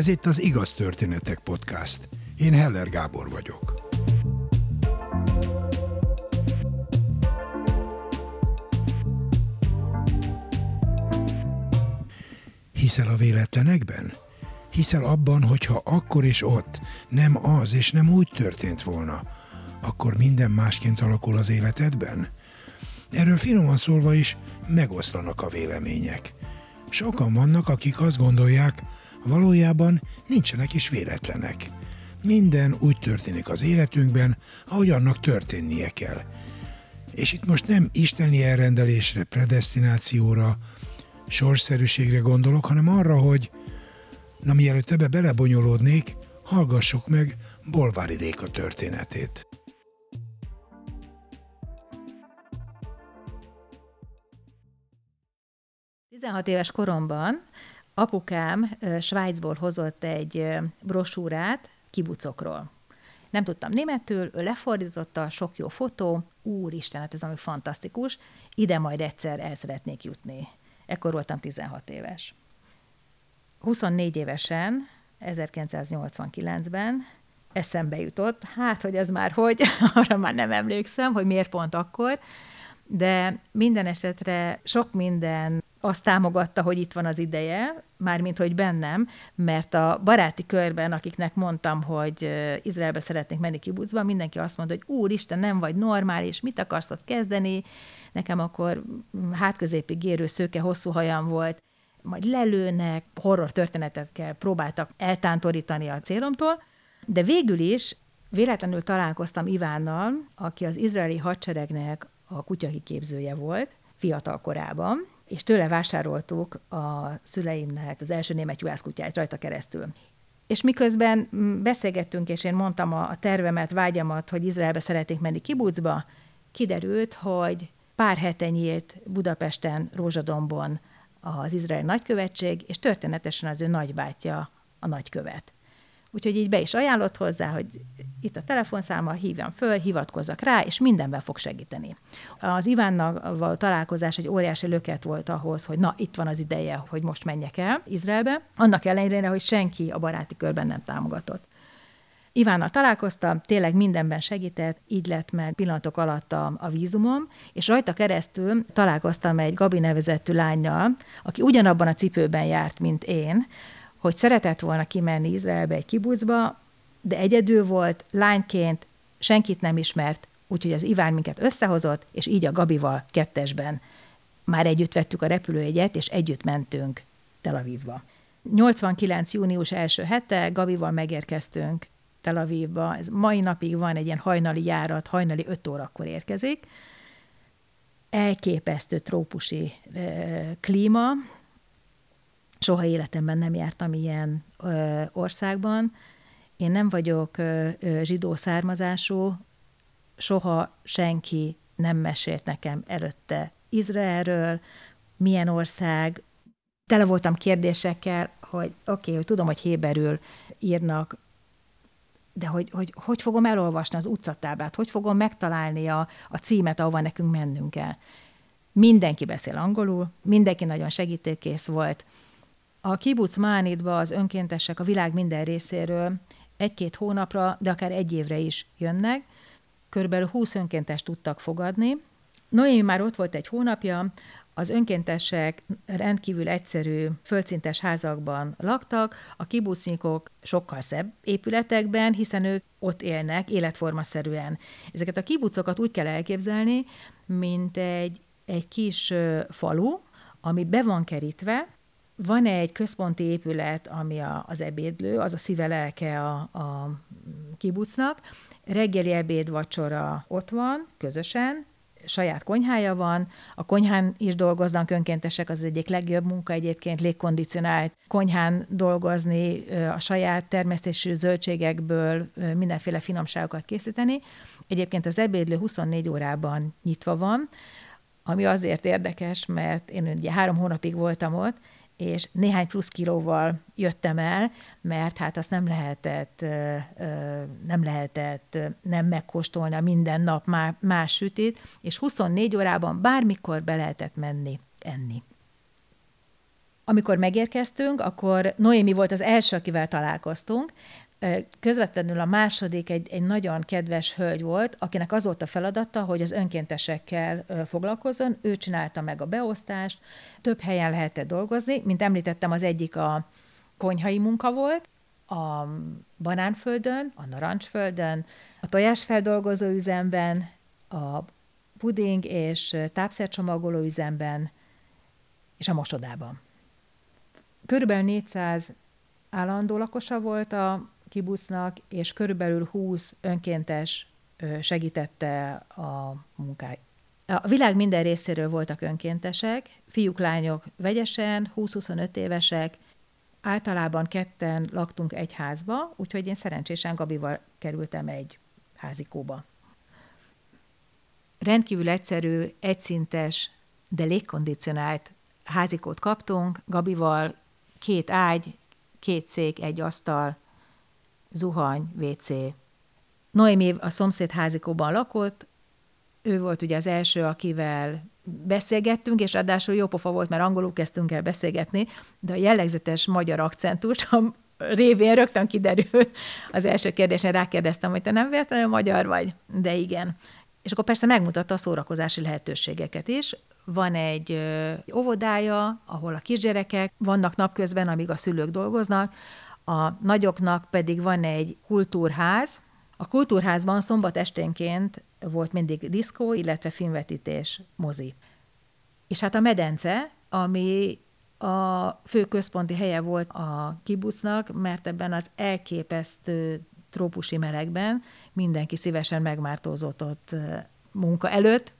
Ez itt az Igaz Történetek Podcast. Én Heller Gábor vagyok. Hiszel a véletlenekben? Hiszel abban, hogyha akkor és ott nem az és nem úgy történt volna, akkor minden másként alakul az életedben? Erről finoman szólva is megoszlanak a vélemények. Sokan vannak, akik azt gondolják, valójában nincsenek is véletlenek. Minden úgy történik az életünkben, ahogy annak történnie kell. És itt most nem isteni elrendelésre, predestinációra, sorszerűségre gondolok, hanem arra, hogy na mielőtt ebbe belebonyolódnék, hallgassuk meg Bolvári Déka történetét. 16 éves koromban apukám Svájcból hozott egy brosúrát kibucokról. Nem tudtam németül, ő lefordította, sok jó fotó, úristen, hát ez ami fantasztikus, ide majd egyszer el szeretnék jutni. Ekkor voltam 16 éves. 24 évesen, 1989-ben eszembe jutott, hát, hogy ez már hogy, arra már nem emlékszem, hogy miért pont akkor, de minden esetre sok minden azt támogatta, hogy itt van az ideje, mármint, hogy bennem, mert a baráti körben, akiknek mondtam, hogy Izraelbe szeretnék menni kibucba, mindenki azt mondta, hogy úristen, nem vagy normális, mit akarsz ott kezdeni? Nekem akkor mm, hátközépi gérő szőke, hosszú hajam volt, majd lelőnek, horror történetekkel próbáltak eltántorítani a célomtól, de végül is véletlenül találkoztam Ivánnal, aki az izraeli hadseregnek a kutyakiképzője volt, fiatal korában, és tőle vásároltuk a szüleimnek az első német juhászkutyát rajta keresztül. És miközben beszélgettünk, és én mondtam a tervemet, vágyamat, hogy Izraelbe szeretnék menni kibucba, kiderült, hogy pár hete nyílt Budapesten, Rózsadombon az izrael nagykövetség, és történetesen az ő nagybátyja a nagykövet. Úgyhogy így be is ajánlott hozzá, hogy itt a telefonszáma, hívjam föl, hivatkozzak rá, és mindenben fog segíteni. Az Ivánnal való találkozás egy óriási löket volt ahhoz, hogy na, itt van az ideje, hogy most menjek el Izraelbe, annak ellenére, hogy senki a baráti körben nem támogatott. Ivánnal találkoztam, tényleg mindenben segített, így lett meg pillanatok alatt a, a vízumom, és rajta keresztül találkoztam egy Gabi nevezettű lányjal, aki ugyanabban a cipőben járt, mint én, hogy szeretett volna kimenni Izraelbe egy kibucba, de egyedül volt, lányként, senkit nem ismert, úgyhogy az Iván minket összehozott, és így a Gabival kettesben már együtt vettük a repülőjegyet, és együtt mentünk Tel Avivba. 89. június első hete Gabival megérkeztünk Tel Avivba. Ez mai napig van egy ilyen hajnali járat, hajnali 5 órakor érkezik. Elképesztő trópusi e, klíma, Soha életemben nem jártam ilyen ö, országban. Én nem vagyok ö, zsidó származású, soha senki nem mesélt nekem előtte Izraelről, milyen ország. Tele voltam kérdésekkel, hogy oké, okay, hogy tudom, hogy héberül írnak, de hogy, hogy hogy fogom elolvasni az utcatáblát, hogy fogom megtalálni a, a címet, ahova nekünk mennünk kell. Mindenki beszél angolul, mindenki nagyon segítőkész volt, a kibuc Mánitba az önkéntesek a világ minden részéről egy-két hónapra, de akár egy évre is jönnek. Körülbelül 20 önkéntes tudtak fogadni. Noémi már ott volt egy hónapja, az önkéntesek rendkívül egyszerű, földszintes házakban laktak, a kibucnikok sokkal szebb épületekben, hiszen ők ott élnek életformaszerűen. Ezeket a kibucokat úgy kell elképzelni, mint egy, egy kis falu, ami be van kerítve, van egy központi épület, ami a, az ebédlő, az a szíve lelke a, a kibucnak. Reggeli ebéd, vacsora ott van, közösen, saját konyhája van, a konyhán is dolgoznak önkéntesek, az, az egyik legjobb munka egyébként légkondicionált konyhán dolgozni, a saját termesztésű zöldségekből mindenféle finomságokat készíteni. Egyébként az ebédlő 24 órában nyitva van, ami azért érdekes, mert én ugye három hónapig voltam ott, és néhány plusz kilóval jöttem el, mert hát azt nem lehetett, nem lehetett nem megkóstolni minden nap más sütét, és 24 órában bármikor be lehetett menni enni. Amikor megérkeztünk, akkor Noémi volt az első, akivel találkoztunk. Közvetlenül a második egy, egy nagyon kedves hölgy volt, akinek az volt a feladata, hogy az önkéntesekkel foglalkozzon. Ő csinálta meg a beosztást, több helyen lehetett dolgozni. Mint említettem, az egyik a konyhai munka volt, a banánföldön, a narancsföldön, a tojásfeldolgozó üzemben, a puding és tápszercsomagoló üzemben, és a mosodában. Körülbelül 400 állandó lakosa volt a kibusznak, és körülbelül 20 önkéntes segítette a munkáját. A világ minden részéről voltak önkéntesek, fiúk, lányok vegyesen, 20-25 évesek, általában ketten laktunk egy házba, úgyhogy én szerencsésen Gabival kerültem egy házikóba. Rendkívül egyszerű, egyszintes, de légkondicionált házikót kaptunk, Gabival két ágy, két szék, egy asztal, zuhany, WC. Noémi a szomszéd házikóban lakott, ő volt ugye az első, akivel beszélgettünk, és ráadásul jó pofa volt, mert angolul kezdtünk el beszélgetni, de a jellegzetes magyar akcentus a révén rögtön kiderült. Az első kérdésen rákérdeztem, hogy te nem véletlenül magyar vagy? De igen. És akkor persze megmutatta a szórakozási lehetőségeket is. Van egy óvodája, ahol a kisgyerekek vannak napközben, amíg a szülők dolgoznak, a nagyoknak pedig van egy kultúrház. A kultúrházban szombat esténként volt mindig diszkó, illetve filmvetítés, mozi. És hát a medence, ami a fő központi helye volt a kibucnak, mert ebben az elképesztő trópusi melegben mindenki szívesen megmártózott ott munka előtt,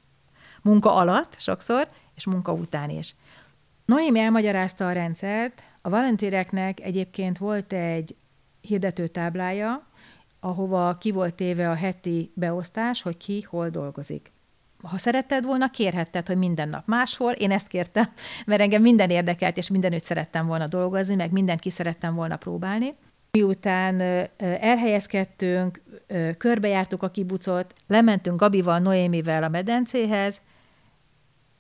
munka alatt sokszor, és munka után is. Noémi elmagyarázta a rendszert, a volunteereknek egyébként volt egy hirdető táblája, ahova ki volt téve a heti beosztás, hogy ki hol dolgozik. Ha szeretted volna, kérhetted, hogy minden nap máshol. Én ezt kértem, mert engem minden érdekelt, és mindenütt szerettem volna dolgozni, meg mindent ki szerettem volna próbálni. Miután elhelyezkedtünk, körbejártuk a kibucot, lementünk Gabival, Noémivel a medencéhez,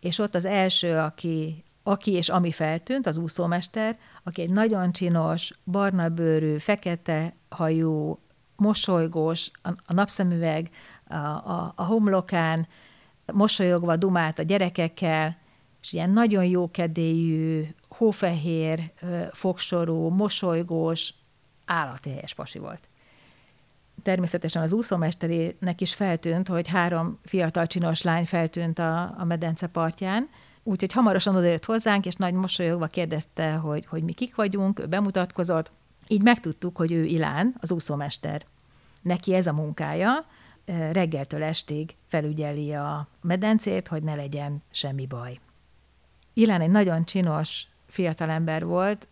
és ott az első, aki, aki és ami feltűnt, az úszómester, aki egy nagyon csinos, barna bőrű, fekete hajú, mosolygós, a, a napszemüveg a, a, a homlokán, mosolyogva dumált a gyerekekkel, és ilyen nagyon jókedélyű, hófehér, fogsorú, mosolygós, állati helyes pasi volt. Természetesen az úszómesterének is feltűnt, hogy három fiatal csinos lány feltűnt a, a medence partján, úgyhogy hamarosan odajött hozzánk, és nagy mosolyogva kérdezte, hogy, hogy mi kik vagyunk, ő bemutatkozott, így megtudtuk, hogy ő Ilán, az úszómester. Neki ez a munkája, reggeltől estig felügyeli a medencét, hogy ne legyen semmi baj. Ilán egy nagyon csinos fiatalember volt,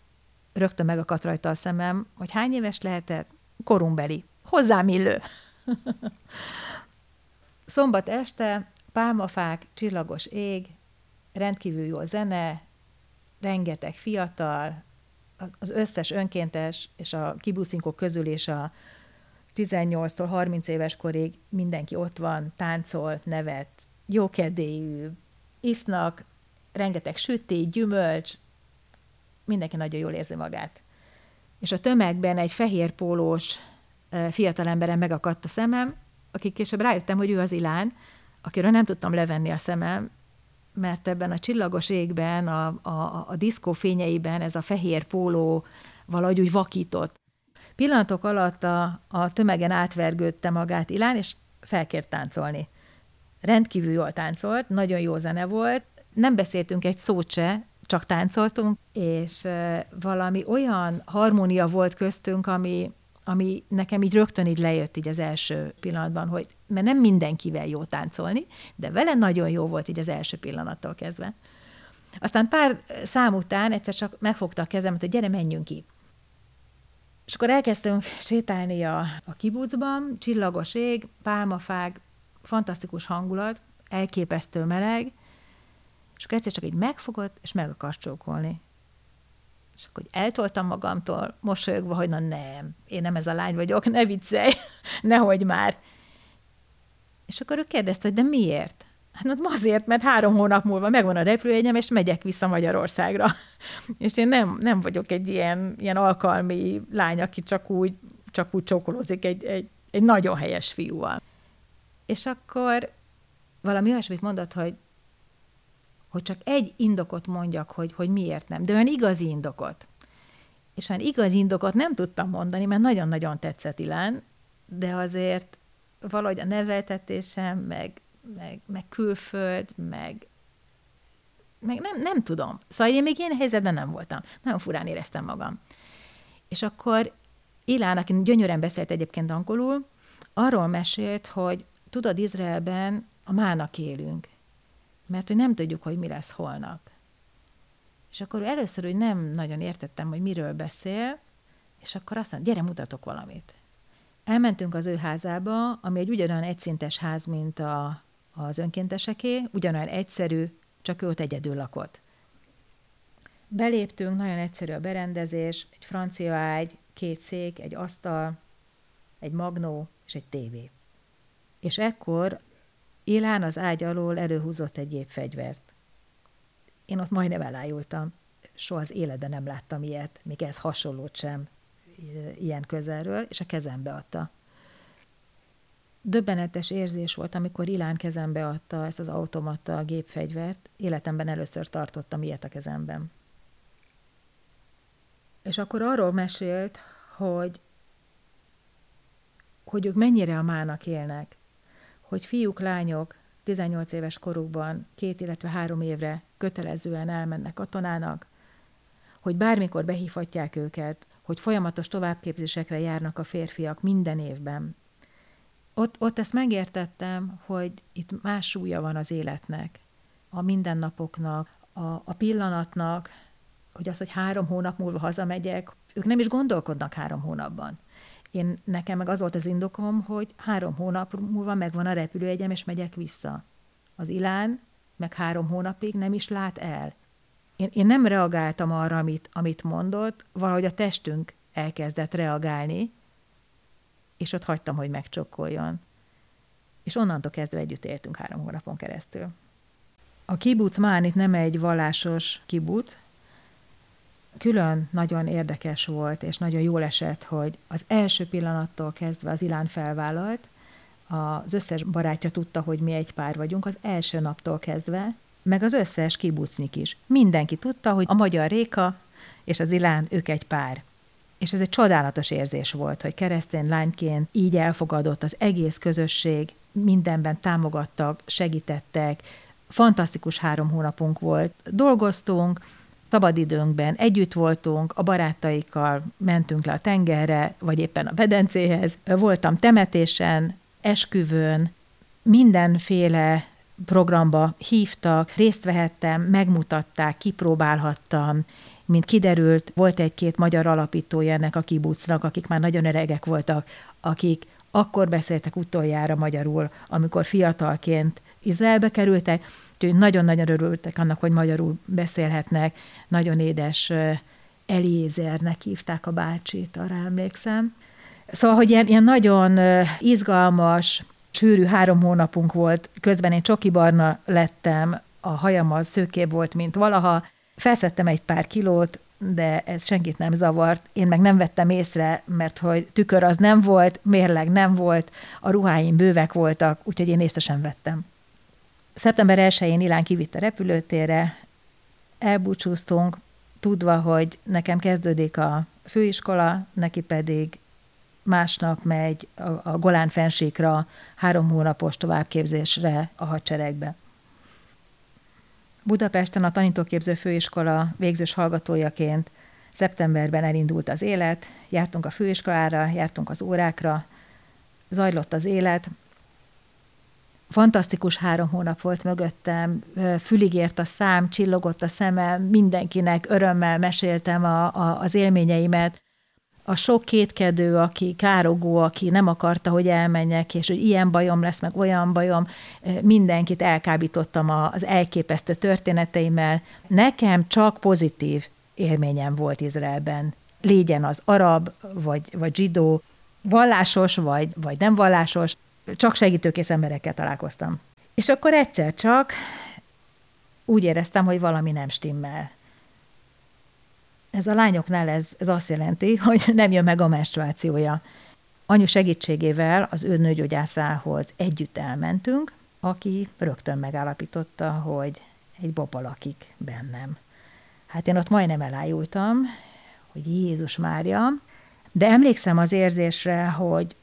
rögtön megakadt rajta a szemem, hogy hány éves lehetett? Korumbeli. Hozzám illő. Szombat este, pálmafák, csillagos ég, rendkívül jó zene, rengeteg fiatal, az összes önkéntes és a kibuszinkok közül és a 18-tól 30 éves korig mindenki ott van, táncol, nevet, jókedélyű, isznak, rengeteg süti, gyümölcs, mindenki nagyon jól érzi magát. És a tömegben egy fehér pólós fiatalemberen megakadt a szemem, akik később rájöttem, hogy ő az Ilán, akiről nem tudtam levenni a szemem, mert ebben a csillagos égben, a, a, a diszkó fényeiben ez a fehér póló valahogy úgy vakított. Pillanatok alatt a, a tömegen átvergődte magát Ilán, és felkért táncolni. Rendkívül jól táncolt, nagyon jó zene volt, nem beszéltünk egy szót se, csak táncoltunk, és valami olyan harmónia volt köztünk, ami, ami nekem így rögtön így lejött így az első pillanatban, hogy mert nem mindenkivel jó táncolni, de vele nagyon jó volt így az első pillanattól kezdve. Aztán pár szám után egyszer csak megfogta a kezemet, hogy gyere, menjünk ki. És akkor elkezdtünk sétálni a, a kibucban, csillagos ég, pálmafág, fantasztikus hangulat, elképesztő meleg, és akkor egyszer csak így megfogott, és meg akart csókolni. És akkor eltoltam magamtól, mosolyogva, hogy na nem, én nem ez a lány vagyok, ne viccelj, nehogy már. És akkor ő kérdezte, hogy de miért? Hát azért, mert három hónap múlva megvan a repülőjegyem, és megyek vissza Magyarországra. és én nem, nem vagyok egy ilyen, ilyen alkalmi lány, aki csak úgy, csak úgy csókolózik egy, egy, egy nagyon helyes fiúval. És akkor valami olyasmit mondott, hogy, hogy csak egy indokot mondjak, hogy, hogy miért nem, de olyan igazi indokot. És olyan igazi indokot nem tudtam mondani, mert nagyon-nagyon tetszett Ilán, de azért valahogy a neveltetésem, meg, meg, meg külföld, meg, meg nem, nem tudom. Szóval én még ilyen helyzetben nem voltam. Nagyon furán éreztem magam. És akkor Ilán, aki gyönyörűen beszélt egyébként angolul, arról mesélt, hogy tudod, Izraelben a mának élünk, mert hogy nem tudjuk, hogy mi lesz holnap. És akkor először, hogy nem nagyon értettem, hogy miről beszél, és akkor azt mondta, gyere, mutatok valamit. Elmentünk az ő házába, ami egy ugyanolyan egyszintes ház, mint a, az önkénteseké, ugyanolyan egyszerű, csak ő ott egyedül lakott. Beléptünk, nagyon egyszerű a berendezés, egy francia ágy, két szék, egy asztal, egy magnó és egy tévé. És ekkor Ilán az ágy alól előhúzott egy gépfegyvert. Én ott majdnem elájultam. Soha az életben nem láttam ilyet, még ez hasonlót sem ilyen közelről, és a kezembe adta. Döbbenetes érzés volt, amikor Ilán kezembe adta ezt az automata a gépfegyvert. Életemben először tartottam ilyet a kezemben. És akkor arról mesélt, hogy, hogy ők mennyire a mának élnek, hogy fiúk, lányok 18 éves korukban két, illetve három évre kötelezően elmennek katonának, hogy bármikor behívhatják őket, hogy folyamatos továbbképzésekre járnak a férfiak minden évben. Ott, ott ezt megértettem, hogy itt más súlya van az életnek, a mindennapoknak, a, a pillanatnak, hogy az, hogy három hónap múlva hazamegyek, ők nem is gondolkodnak három hónapban. Én nekem meg az volt az indokom, hogy három hónap múlva megvan a repülőjegyem, és megyek vissza. Az Ilán meg három hónapig nem is lát el. Én, én nem reagáltam arra, amit, amit mondott, valahogy a testünk elkezdett reagálni, és ott hagytam, hogy megcsokkoljon. És onnantól kezdve együtt éltünk három hónapon keresztül. A kibuc Mánit nem egy vallásos kibuc, külön nagyon érdekes volt, és nagyon jól esett, hogy az első pillanattól kezdve az Ilán felvállalt, az összes barátja tudta, hogy mi egy pár vagyunk, az első naptól kezdve, meg az összes kibucnik is. Mindenki tudta, hogy a magyar Réka és az Ilán, ők egy pár. És ez egy csodálatos érzés volt, hogy keresztény lányként így elfogadott az egész közösség, mindenben támogattak, segítettek, fantasztikus három hónapunk volt. Dolgoztunk, szabadidőnkben együtt voltunk, a barátaikkal mentünk le a tengerre, vagy éppen a bedencéhez. Voltam temetésen, esküvőn, mindenféle programba hívtak, részt vehettem, megmutatták, kipróbálhattam, mint kiderült, volt egy-két magyar alapítója ennek a kibucnak, akik már nagyon öregek voltak, akik akkor beszéltek utoljára magyarul, amikor fiatalként Izraelbe kerültek, úgyhogy nagyon-nagyon örültek annak, hogy magyarul beszélhetnek. Nagyon édes Eliézernek hívták a bácsit, arra emlékszem. Szóval, hogy ilyen, ilyen nagyon izgalmas, sűrű három hónapunk volt, közben én csoki barna lettem, a hajam az szőkébb volt, mint valaha, Felszettem egy pár kilót, de ez senkit nem zavart. Én meg nem vettem észre, mert hogy tükör az nem volt, mérleg nem volt, a ruháim bővek voltak, úgyhogy én észre sem vettem. Szeptember 1-én Ilán a repülőtérre, elbúcsúztunk, tudva, hogy nekem kezdődik a főiskola, neki pedig másnap megy a, a Golán fensíkra három hónapos továbbképzésre a hadseregbe. Budapesten a tanítóképző főiskola végzős hallgatójaként szeptemberben elindult az élet, jártunk a főiskolára, jártunk az órákra, zajlott az élet. Fantasztikus három hónap volt mögöttem, fülig ért a szám, csillogott a szemem, mindenkinek örömmel meséltem a, a, az élményeimet a sok kétkedő, aki károgó, aki nem akarta, hogy elmenjek, és hogy ilyen bajom lesz, meg olyan bajom, mindenkit elkábítottam az elképesztő történeteimmel. Nekem csak pozitív élményem volt Izraelben. Légyen az arab, vagy, vagy zsidó, vallásos, vagy, vagy nem vallásos, csak segítőkész emberekkel találkoztam. És akkor egyszer csak úgy éreztem, hogy valami nem stimmel. Ez a lányoknál ez, ez azt jelenti, hogy nem jön meg a menstruációja. Anyu segítségével az ő nőgyógyászához együtt elmentünk, aki rögtön megállapította, hogy egy baba lakik bennem. Hát én ott majdnem elájultam, hogy Jézus Mária, de emlékszem az érzésre, hogy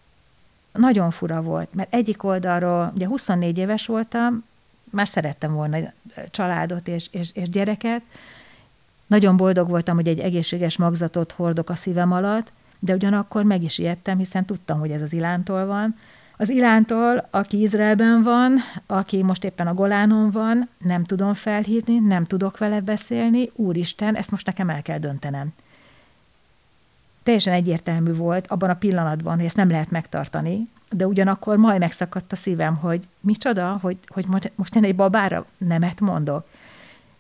nagyon fura volt, mert egyik oldalról, ugye 24 éves voltam, már szerettem volna családot és, és, és gyereket, nagyon boldog voltam, hogy egy egészséges magzatot hordok a szívem alatt, de ugyanakkor meg is ijedtem, hiszen tudtam, hogy ez az Ilántól van. Az Ilántól, aki Izraelben van, aki most éppen a Golánon van, nem tudom felhívni, nem tudok vele beszélni, Úristen, ezt most nekem el kell döntenem. Teljesen egyértelmű volt abban a pillanatban, hogy ezt nem lehet megtartani, de ugyanakkor majd megszakadt a szívem, hogy micsoda, hogy, hogy most én egy babára nemet mondok.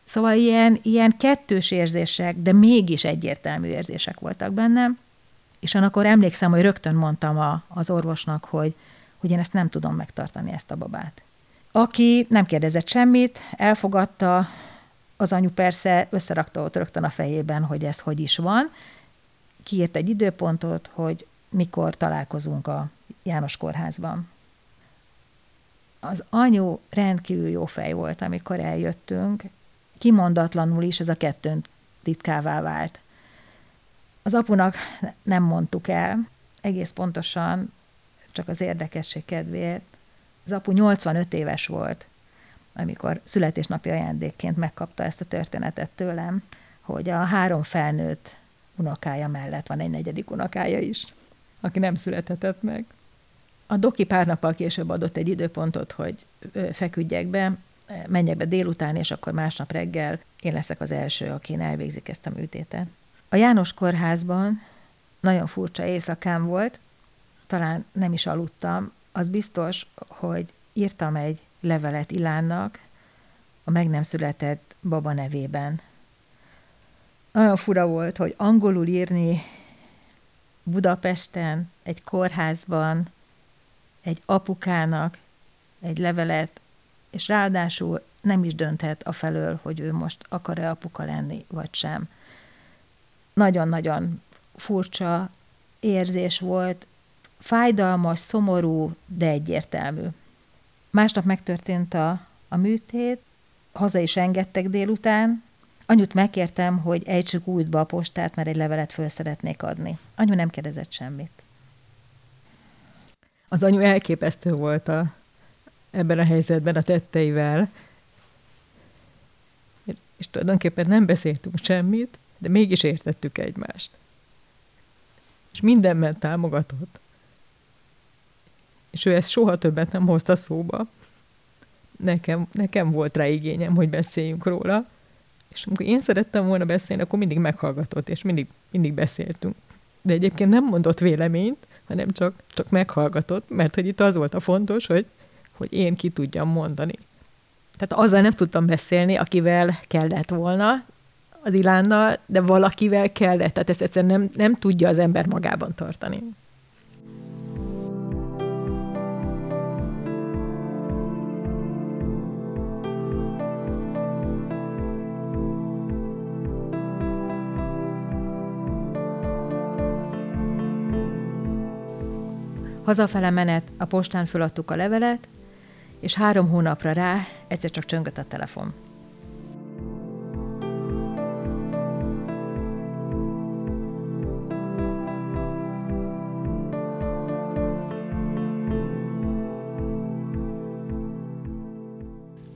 Szóval ilyen, ilyen kettős érzések, de mégis egyértelmű érzések voltak bennem, és akkor emlékszem, hogy rögtön mondtam a, az orvosnak, hogy, hogy én ezt nem tudom megtartani, ezt a babát. Aki nem kérdezett semmit, elfogadta, az anyu persze összerakta ott rögtön a fejében, hogy ez hogy is van, kiírt egy időpontot, hogy mikor találkozunk a János kórházban. Az anyu rendkívül jó fej volt, amikor eljöttünk, kimondatlanul is ez a kettőn titkává vált. Az apunak nem mondtuk el, egész pontosan, csak az érdekesség kedvéért. Az apu 85 éves volt, amikor születésnapi ajándékként megkapta ezt a történetet tőlem, hogy a három felnőtt unokája mellett van egy negyedik unokája is, aki nem születhetett meg. A doki pár nappal később adott egy időpontot, hogy feküdjek be, menjek be délután, és akkor másnap reggel én leszek az első, aki elvégzik ezt a műtétet. A János kórházban nagyon furcsa éjszakám volt, talán nem is aludtam, az biztos, hogy írtam egy levelet Ilánnak a meg nem született baba nevében. Nagyon fura volt, hogy angolul írni Budapesten, egy kórházban, egy apukának egy levelet, és ráadásul nem is dönthet a felől, hogy ő most akar-e apuka lenni, vagy sem. Nagyon-nagyon furcsa érzés volt, fájdalmas, szomorú, de egyértelmű. Másnap megtörtént a, a műtét, haza is engedtek délután, Anyut megkértem, hogy ejtsük útba a postát, mert egy levelet föl szeretnék adni. Anyu nem kérdezett semmit. Az anyu elképesztő volt a, ebben a helyzetben a tetteivel, és tulajdonképpen nem beszéltünk semmit, de mégis értettük egymást. És mindenben támogatott. És ő ezt soha többet nem hozta szóba. Nekem, nekem volt rá igényem, hogy beszéljünk róla, és amikor én szerettem volna beszélni, akkor mindig meghallgatott, és mindig, mindig beszéltünk. De egyébként nem mondott véleményt, hanem csak, csak meghallgatott, mert hogy itt az volt a fontos, hogy, hogy én ki tudjam mondani. Tehát azzal nem tudtam beszélni, akivel kellett volna, az Ilánnal, de valakivel kellett. Tehát ezt egyszerűen nem, nem tudja az ember magában tartani. Hazafele menet, a postán föladtuk a levelet, és három hónapra rá egyszer csak csöngött a telefon.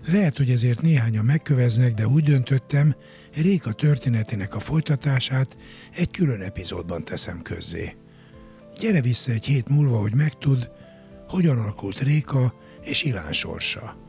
Lehet, hogy ezért néhányan megköveznek, de úgy döntöttem, Réka történetének a folytatását egy külön epizódban teszem közzé. Gyere vissza egy hét múlva, hogy megtud, hogyan alakult Réka és Ilán sorsa.